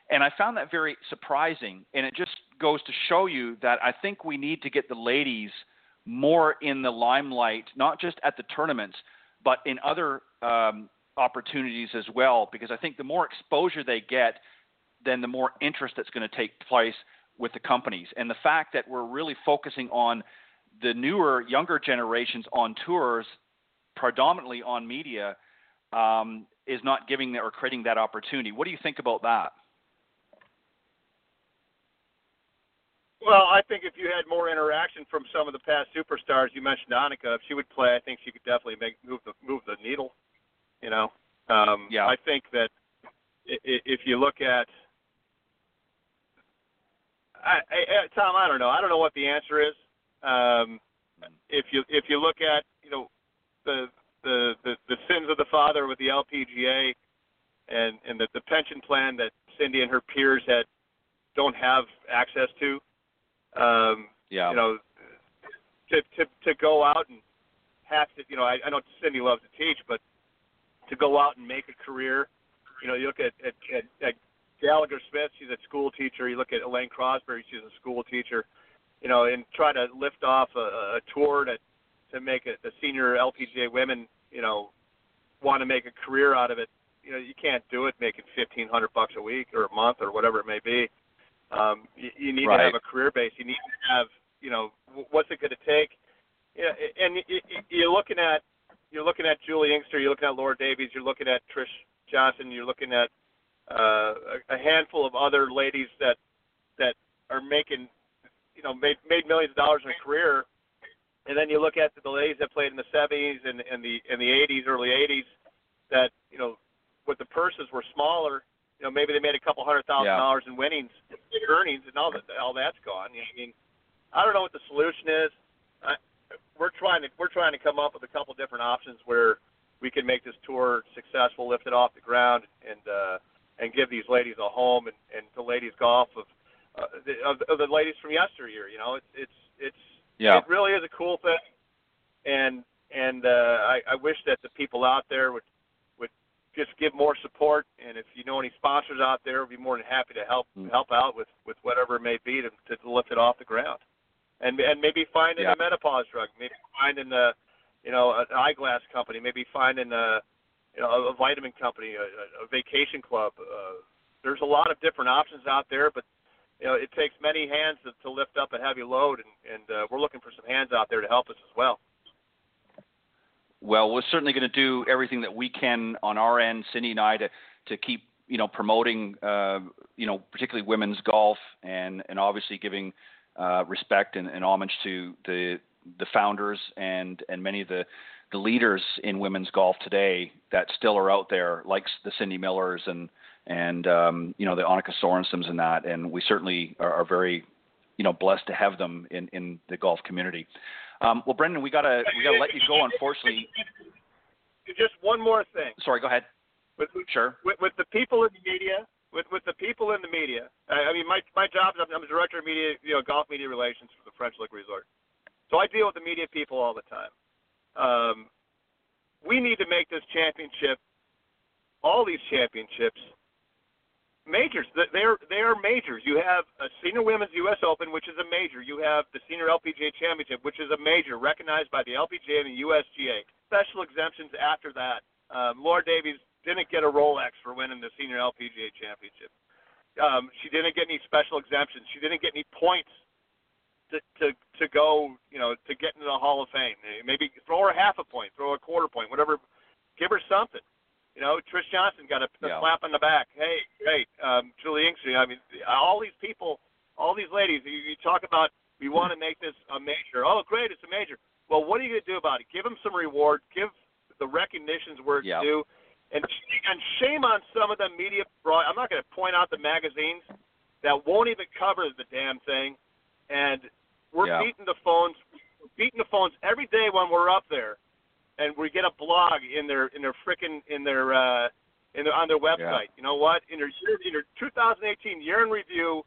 And I found that very surprising. And it just goes to show you that I think we need to get the ladies more in the limelight, not just at the tournaments, but in other um, opportunities as well. Because I think the more exposure they get, then the more interest that's going to take place with the companies. And the fact that we're really focusing on the newer, younger generations on tours, predominantly on media, um, is not giving or creating that opportunity. What do you think about that? Well, I think if you had more interaction from some of the past superstars, you mentioned Annika. If she would play, I think she could definitely make move the move the needle. You know, um, yeah. I think that if you look at, I, I, Tom, I don't know. I don't know what the answer is. Um, if you if you look at you know the the the, the sins of the father with the LPGA and and the, the pension plan that Cindy and her peers had don't have access to um, yeah. You know, to to to go out and have to, you know, I, I know Cindy loves to teach, but to go out and make a career, you know, you look at at, at, at Gallagher Smith, she's a school teacher. You look at Elaine Crosby, she's a school teacher. You know, and try to lift off a, a tour to to make a, the senior LPGA women, you know, want to make a career out of it. You know, you can't do it making fifteen hundred bucks a week or a month or whatever it may be. Um, you, you need right. to have a career base. You need to have, you know, what's it going to take? Yeah, and you're looking at you're looking at Juli Inkster, you're looking at Laura Davies, you're looking at Trish Johnson, you're looking at uh, a handful of other ladies that that are making, you know, made made millions of dollars in a career, and then you look at the ladies that played in the 70s and, and the in the 80s, early 80s, that you know, with the purses were smaller, you know, maybe they made a couple hundred thousand yeah. dollars in winnings, in earnings, and all that, all that's gone. I mean, I don't know what the solution is. I, we're trying to we're trying to come up with a couple different options where we can make this tour successful, lift it off the ground, and uh, and give these ladies a home and, and the ladies golf of, uh, the, of of the ladies from yesteryear. You know, it's it's it's yeah. it really is a cool thing, and and uh, I, I wish that the people out there would would just give more support. And if you know any sponsors out there, we'd be more than happy to help mm. help out with with whatever it may be to, to lift it off the ground. And and maybe finding yeah. a menopause drug, maybe finding a you know an eyeglass company, maybe finding a you know a vitamin company, a, a vacation club. Uh, there's a lot of different options out there, but you know it takes many hands to, to lift up a heavy load, and and uh, we're looking for some hands out there to help us as well. Well, we're certainly going to do everything that we can on our end, Cindy and I, to to keep you know promoting uh, you know particularly women's golf and and obviously giving uh, respect and, and homage to the the founders and and many of the the leaders in women's golf today that still are out there, like the Cindy Millers and and um, you know the Annika Sorenstam's and that, and we certainly are, are very you know blessed to have them in in the golf community. Um, well, Brendan, we gotta we gotta let you go. Unfortunately. Just one more thing. Sorry, go ahead. With, sure. With, with the people in the media, with with the people in the media. I, I mean, my my job is I'm, I'm director of media, you know, golf media relations for the French Lick Resort. So I deal with the media people all the time. Um, we need to make this championship, all these championships, majors. They are they are majors. You have a senior women's U.S. Open, which is a major. You have the senior LPGA championship, which is a major, recognized by the LPGA and the USGA. Special exemptions after that. Um, Laura Davies didn't get a Rolex for winning the senior LPGA championship. Um, she didn't get any special exemptions. She didn't get any points to to to go, you know, to get into the Hall of Fame. Maybe throw her half a point, throw her a quarter point, whatever. Give her something. You know, Trish Johnson got a, a yeah. slap on the back. Hey, hey, um, Juli Inkster. I mean, all these people, all these ladies. You, you talk about we want to make this a major. Oh, great, it's a major. Well, what are you going to do about it? Give them some reward. Give the recognitions where it's yeah. due. And and shame on some of the media. I'm not going to point out the magazines that won't even cover the damn thing. And we're yeah. beating the phones, we're beating the phones every day when we're up there, and we get a blog in their in their frickin' in their uh, in their on their website. Yeah. You know what? In their in their 2018 year in review,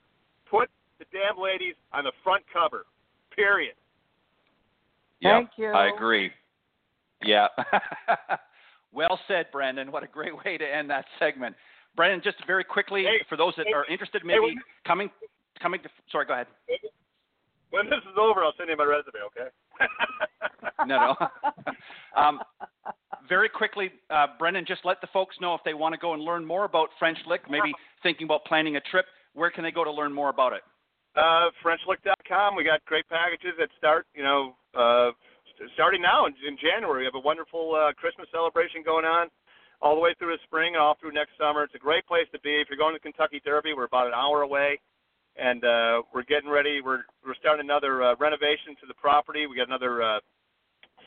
put the damn ladies on the front cover. Period. Yeah, Thank you. I agree. Yeah. well said, Brendan. What a great way to end that segment. Brendan, just very quickly, Hey, for those that hey, are interested, maybe when- coming, coming to. Sorry, go ahead. When this is over, I'll send you my resume. Okay. No, no. um, very quickly, uh, Brendan, just let the folks know if they want to go and learn more about French Lick, maybe thinking about planning a trip. Where can they go to learn more about it? Uh, FrenchLick.com. We got great packages that start, you know, uh, starting now in, in January. We have a wonderful uh, Christmas celebration going on all the way through the spring and all through next summer. It's a great place to be. If you're going to Kentucky Derby, we're about an hour away, and uh, we're getting ready. We're we're starting another uh, renovation to the property. We got another uh,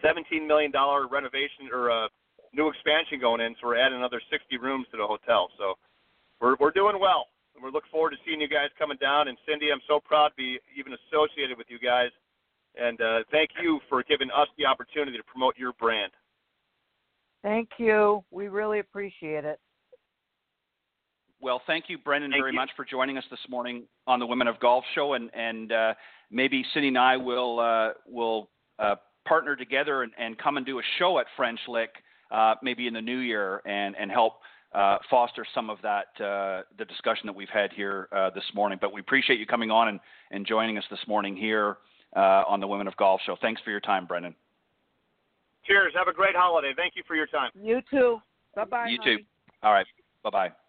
17 million dollar renovation or uh, new expansion going in, so we're adding another 60 rooms to the hotel. So we're we're doing well. And we look forward to seeing you guys coming down. And Cindy, I'm so proud to be even associated with you guys. And uh, thank you for giving us the opportunity to promote your brand. Thank you. We really appreciate it. Well, thank you, Brendan, Thank very you. much for joining us this morning on the Women of Golf Show, and and uh, maybe Cindy and I will uh, will uh, partner together and, and come and do a show at French Lick, uh, maybe in the new year, and and help uh, foster some of that uh, the discussion that we've had here uh, this morning. But we appreciate you coming on and, and joining us this morning here uh, on the Women of Golf Show. Thanks for your time, Brendan. Cheers. Have a great holiday. Thank you for your time. You too. Bye bye. You too. All right. Bye bye.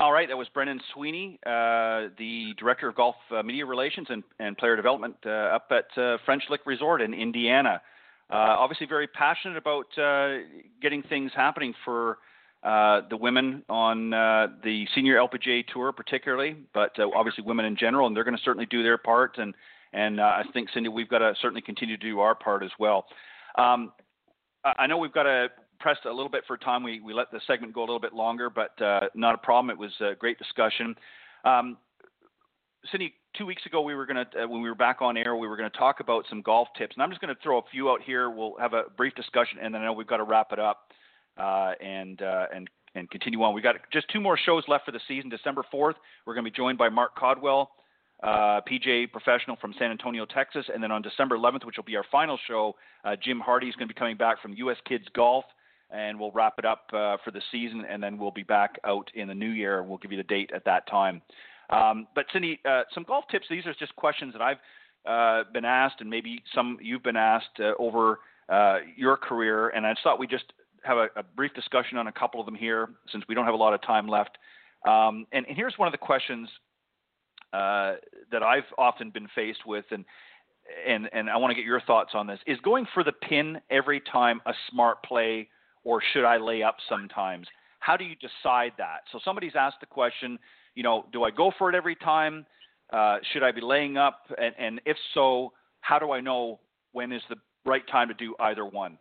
All right, that was Brendan Sweeney, uh, the Director of Golf uh, Media Relations and, and Player Development uh, up at uh, French Lick Resort in Indiana. Uh, obviously, very passionate about uh, getting things happening for the women on the Senior LPGA Tour, particularly, but obviously women in general, and they're going to certainly do their part. And and I think Cindy, we've got to certainly continue to do our part as well. Um, I know we've got to pressed a little bit for time. We we let the segment go a little bit longer, but uh, not a problem. It was a great discussion. Um, Cindy, two weeks ago we were going to uh, when we were back on air, we were going to talk about some golf tips, and I'm just going to throw a few out here. We'll have a brief discussion, and then I know we've got to wrap it up uh, and uh, and and continue on. we've got just two more shows left for the season. December 4th, we're going to be joined by Mark Caldwell, uh, PJ professional from San Antonio, Texas, and then on December 11th, which will be our final show, uh, Jim Hardy is going to be coming back from U.S. Kids Golf and we'll wrap it up uh, for the season, and then we'll be back out in the new year. We'll give you the date at that time. Um, but Cindy, uh, some golf tips. These are just questions that I've uh, been asked, and maybe some you've been asked uh, over uh, your career. And I just thought we just have a, a, brief discussion on a couple of them here, since we don't have a lot of time left. Um, and, and, here's one of the questions uh, that I've often been faced with, and and and I want to get your thoughts on this. Is going for the pin every time a smart play? Or should I lay up sometimes? How do you decide that? So somebody's asked the question, you know, do I go for it every time? Uh, should I be laying up? And, and if so, how do I know when is the right time to do either one?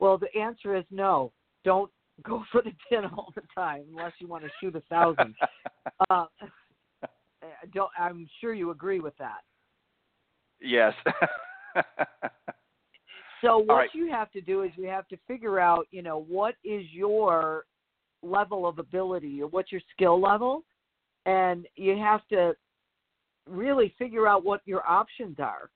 Well, the answer is no. Don't go for the pin all the time unless you want to shoot a thousand. uh, don't, I'm sure you agree with that. Yes. So what right. you have to do is you have to figure out, you know, what is your level of ability or what's your skill level, and you have to really figure out what your options are.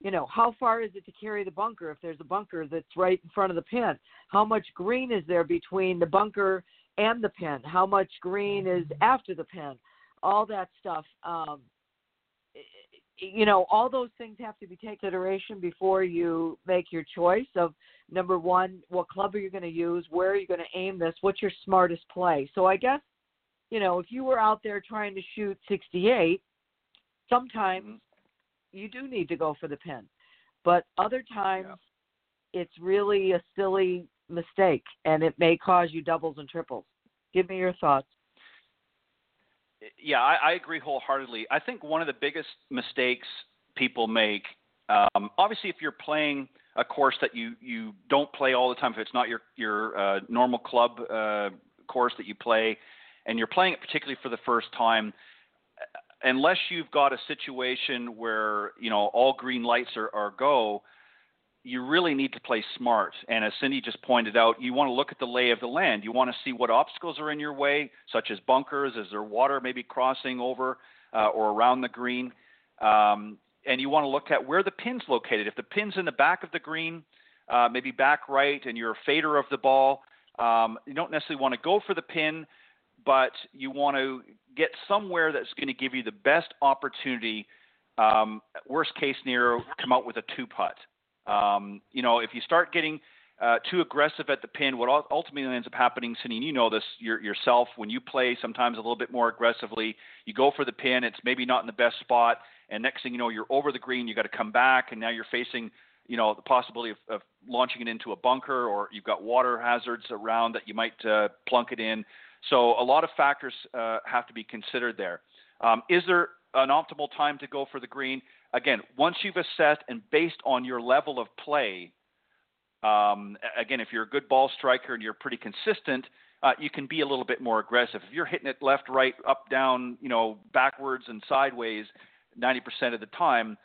you know, how far is it to carry the bunker if there's a bunker that's right in front of the pin? How much green is there between the bunker and the pin? How much green is after the pin? All that stuff. Um, you know, all those things have to be taken into consideration before you make your choice of number one, what club are you going to use? Where are you going to aim this? What's your smartest play? So I guess, you know, if you were out there trying to shoot 68, sometimes mm-hmm you do need to go for the pin. But other times, yeah. it's really a silly mistake, and it may cause you doubles and triples. Give me your thoughts. Yeah, I, I agree wholeheartedly. I think one of the biggest mistakes people make, um, obviously, if you're playing a course that you you don't play all the time, if it's not your your uh, normal club uh, course that you play, and you're playing it particularly for the first time, unless you've got a situation where you know all green lights are, are go, you really need to play smart. And as Cindy just pointed out, you want to look at the lay of the land. You want to see what obstacles are in your way, such as bunkers. Is there water maybe crossing over uh, or around the green? Um, and you want to look at where the pin's located. If the pin's in the back of the green, uh, maybe back right, and you're a fader of the ball, um, you don't necessarily want to go for the pin, but you want to get somewhere that's going to give you the best opportunity. Um, worst case scenario, come out with a two putt. Um, you know, if you start getting uh, too aggressive at the pin, what ultimately ends up happening, Cindy, you know this yourself, when you play sometimes a little bit more aggressively, you go for the pin, it's maybe not in the best spot, and next thing you know, you're over the green, you got to come back, and now you're facing, you know, the possibility of, of launching it into a bunker, or you've got water hazards around that you might uh, plunk it in. So a lot of factors uh, have to be considered there. Um, is there an optimal time to go for the green? Again, once you've assessed and based on your level of play, um, again, if you're a good ball striker and you're pretty consistent, uh, you can be a little bit more aggressive. If you're hitting it left, right, up, down, you know, backwards and sideways 90% of the time,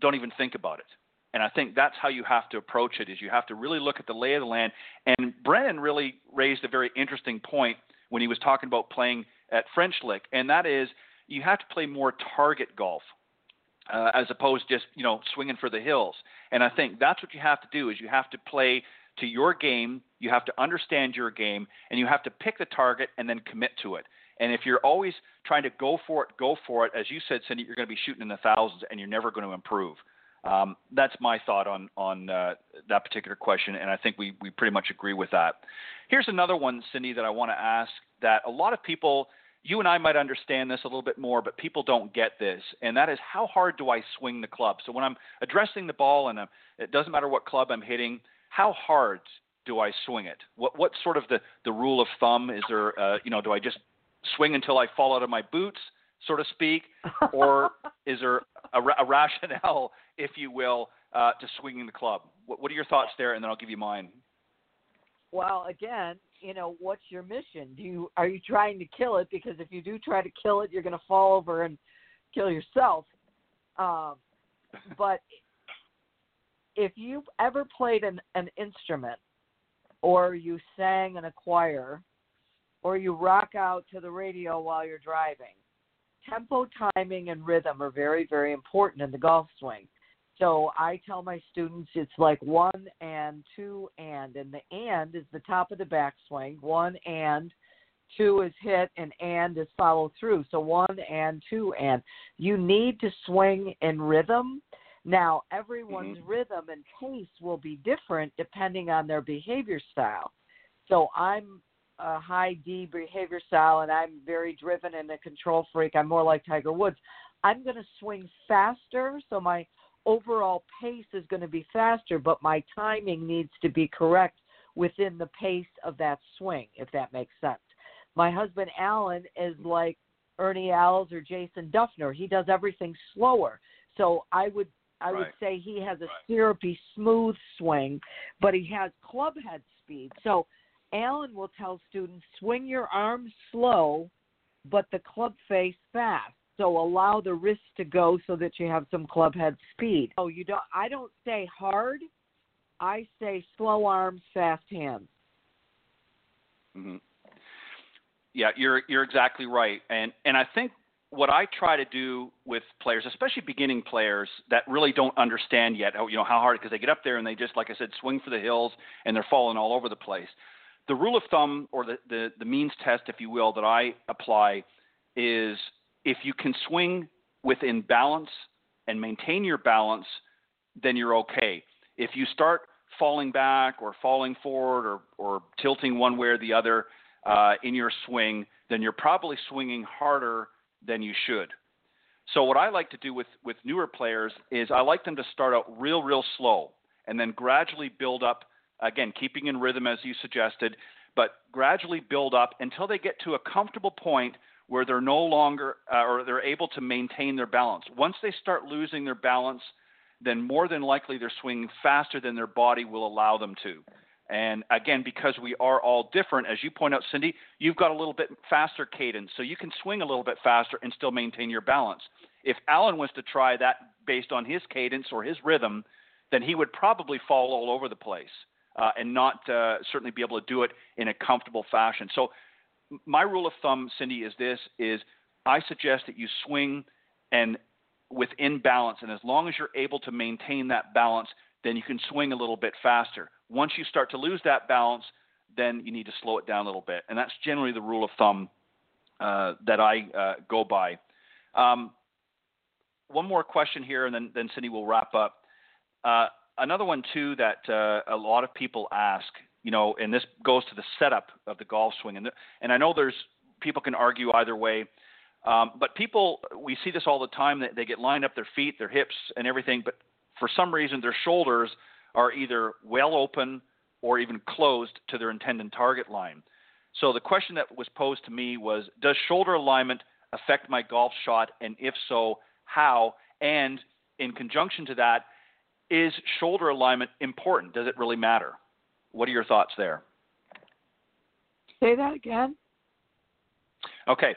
don't even think about it. And I think that's how you have to approach it is you have to really look at the lay of the land. And Brendan really raised a very interesting point when he was talking about playing at French Lick, and that is you have to play more target golf uh, as opposed to just you know swinging for the hills. And I think that's what you have to do is you have to play to your game, you have to understand your game, and you have to pick the target and then commit to it. And if you're always trying to go for it, go for it, as you said, Cindy, you're going to be shooting in the thousands, and you're never going to improve. Um, that's my thought on on uh, that particular question, and I think we we pretty much agree with that. Here's another one, Cindy, that I want to ask that a lot of people, you and I might understand this a little bit more, but people don't get this, and that is how hard do I swing the club? So when I'm addressing the ball, and I'm, it doesn't matter what club I'm hitting, how hard do I swing it? What what sort of the the rule of thumb is there? Uh, you know, do I just swing until I fall out of my boots? so to speak, or is there a, a rationale, if you will, uh, to swinging the club? What, what, are your thoughts there? And then I'll give you mine. Well, again, you know, what's your mission? Do you are you trying to kill it? Because if you do try to kill it, you're going to fall over and kill yourself. Um, but if you've ever played an, an instrument, or you sang in a choir, or you rock out to the radio while you're driving, tempo, timing, and rhythm are very, very important in the golf swing. So I tell my students it's like one and two and, and the and is the top of the backswing. One and, two is hit, and and is follow through. So one and two and. You need to swing in rhythm. Now everyone's mm-hmm. rhythm and pace will be different depending on their behavior style. So I'm a high D behavior style and I'm very driven and a control freak. I'm more like Tiger Woods. I'm going to swing faster, so my overall pace is going to be faster, but my timing needs to be correct within the pace of that swing, if that makes sense. My husband Alan is like Ernie Els or Jason Dufner. He does everything slower. So I would I right. would say he has a right. syrupy smooth swing, but he has club head speed. So Alan will tell students swing your arms slow, but the club face fast. So allow the wrist to go so that you have some club head speed. Oh, you don't. I don't say hard. I say slow arms, fast hands. Mm-hmm. Yeah, you're you're exactly right, and and I think what I try to do with players, especially beginning players that really don't understand yet, how, you know, how hard because they get up there and they just, like I said, swing for the hills and they're falling all over the place. The rule of thumb or the, the, the means test, if you will, that I apply is if you can swing within balance and maintain your balance, then you're okay. If you start falling back or falling forward or, or tilting one way or the other uh, in your swing, then you're probably swinging harder than you should. So what I like to do with with newer players is I like them to start out real real slow and then gradually build up again keeping in rhythm as you suggested, but gradually build up until they get to a comfortable point where they're no longer uh, or they're able to maintain their balance. Once they start losing their balance, then more than likely they're swinging faster than their body will allow them to. And again, because we are all different, as you point out, Cindy, you've got a little bit faster cadence, so you can swing a little bit faster and still maintain your balance. If Alan was to try that based on his cadence or his rhythm, then he would probably fall all over the place uh, and not uh, certainly be able to do it in a comfortable fashion. So, my rule of thumb, Cindy, is this: is I suggest that you swing and within balance, and as long as you're able to maintain that balance, then you can swing a little bit faster. Once you start to lose that balance, then you need to slow it down a little bit. And that's generally the rule of thumb uh, that I uh, go by. Um, one more question here, and then, then Cindy will wrap up. Uh, another one, too, that uh, a lot of people ask, you know, and this goes to the setup of the golf swing. And, and I know there's people can argue either way. Um, but people, we see this all the time. That they get lined up their feet, their hips, and everything. But for some reason, their shoulders are either well open or even closed to their intended target line. So the question that was posed to me was Does shoulder alignment affect my golf shot? And if so, how? And in conjunction to that, is shoulder alignment important? Does it really matter? What are your thoughts there? Say that again. Okay.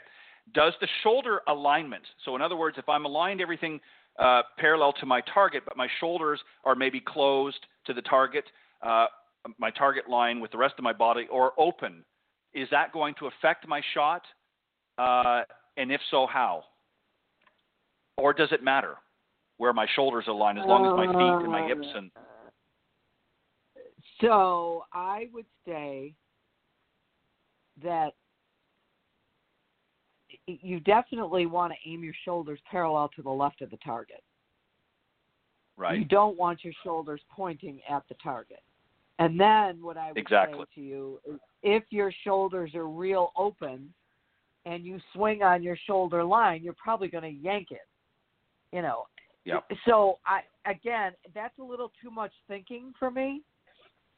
Does the shoulder alignment, so in other words, if I'm aligned everything uh, parallel to my target, but my shoulders are maybe closed to the target, uh, my target line with the rest of my body, or open. Is that going to affect my shot? Uh, and if so, how? Or does it matter where my shoulders align as long as my feet and my hips and. So I would say that you definitely want to aim your shoulders parallel to the left of the target. Right. You don't want your shoulders pointing at the target. And then what I would exactly. say to you is if your shoulders are real open and you swing on your shoulder line, you're probably going to yank it. You know. Yep. So I again, that's a little too much thinking for me.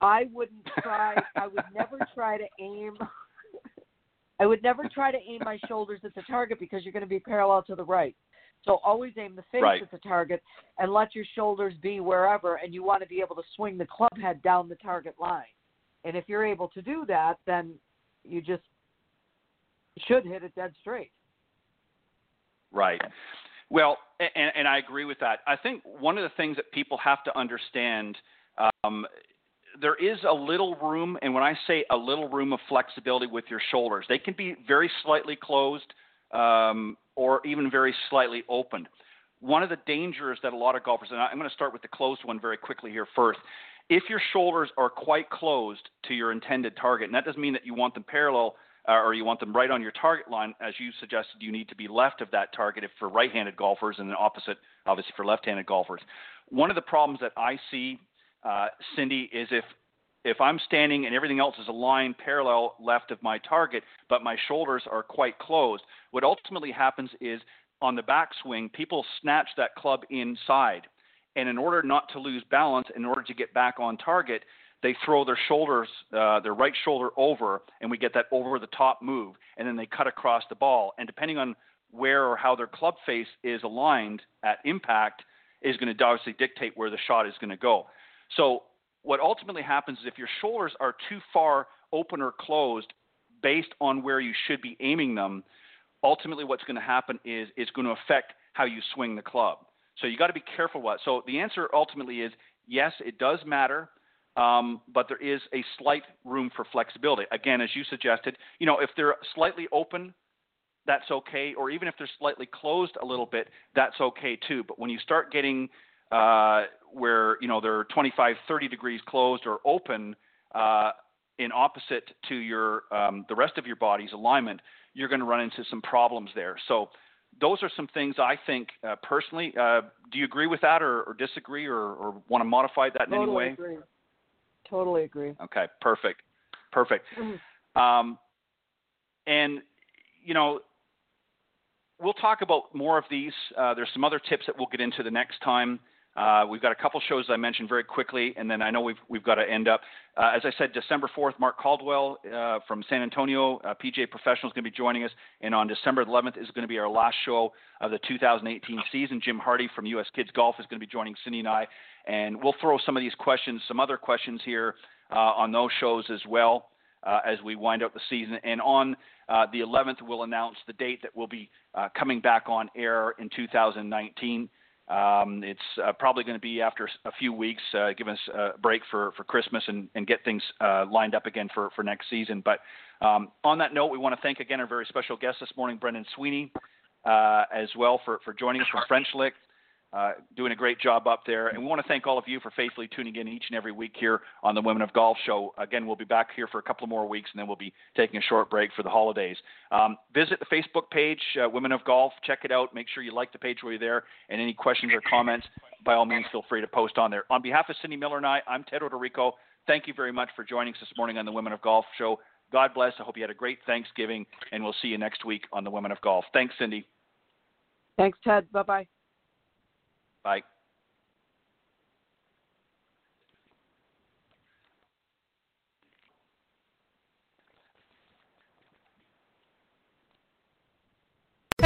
I wouldn't try I would never try to aim I would never try to aim my shoulders at the target because you're going to be parallel to the right. So always aim the face right. at the target and let your shoulders be wherever, and you want to be able to swing the club head down the target line. And if you're able to do that, then you just should hit it dead straight. Right. Well, and, and I agree with that. I think one of the things that people have to understand um, there is a little room, and when I say a little room of flexibility with your shoulders, they can be very slightly closed um, or even very slightly opened. One of the dangers that a lot of golfers, and I'm going to start with the closed one very quickly here first. If your shoulders are quite closed to your intended target, and that doesn't mean that you want them parallel uh, or you want them right on your target line, as you suggested, you need to be left of that target if for right-handed golfers, and the opposite, obviously, for left-handed golfers. One of the problems that I see uh, Cindy, is if if I'm standing and everything else is aligned parallel left of my target, but my shoulders are quite closed, what ultimately happens is on the backswing, people snatch that club inside. And in order not to lose balance, in order to get back on target, they throw their shoulders, uh, their right shoulder over, and we get that over the top move. And then they cut across the ball. And depending on where or how their club face is aligned at impact, is going to obviously dictate where the shot is going to go. So what ultimately happens is if your shoulders are too far open or closed based on where you should be aiming them, ultimately what's going to happen is it's going to affect how you swing the club. So you got to be careful what. So the answer ultimately is yes, it does matter, um, but there is a slight room for flexibility. Again, as you suggested, you know, if they're slightly open, that's okay. Or even if they're slightly closed a little bit, that's okay too. But when you start getting uh, where you know they're 25, 30 degrees closed or open uh, in opposite to your um, the rest of your body's alignment, you're going to run into some problems there. So those are some things I think uh, personally. Uh, do you agree with that, or, or disagree, or, or, want to modify that in totally any way? Agree. Totally agree. Okay, perfect, perfect. Mm-hmm. Um, and you know, we'll talk about more of these. Uh, there's some other tips that we'll get into the next time. Uh, we've got a couple shows I mentioned very quickly, and then I know we've we've got to end up. Uh, as I said, December 4th, Mark Caldwell uh, from San Antonio, uh, PGA Professional, is going to be joining us, and on December 11th is going to be our last show of the 2018 season. Jim Hardy from U.S. Kids Golf is going to be joining Cindy and I, and we'll throw some of these questions, some other questions here uh, on those shows as well uh, as we wind up the season. And on the 11th, we'll announce the date that we'll be coming back on air in 2019. Um, it's uh, probably going to be after a few weeks, uh, give us a break for, for Christmas and, and get things uh, lined up again for, for next season. But um, on that note, we want to thank again our very special guest this morning, Brendan Sweeney, uh, as well for, for joining us from French Lick uh, doing a great job up there. And we want to thank all of you for faithfully tuning in each and every week here on the Women of Golf Show. Again, we'll be back here for a couple more weeks, and then we'll be taking a short break for the holidays. Um, visit the Facebook page, uh, Women of Golf. Check it out. Make sure you like the page while you're there. And any questions or comments, by all means, feel free to post on there. On behalf of Cindy Miller and I, I'm Ted Oderico. Thank you very much for joining us this morning on the Women of Golf Show. God bless. I hope you had a great Thanksgiving, and we'll see you next week on the Women of Golf. Thanks, Cindy. Thanks, Ted. Bye bye. Bye.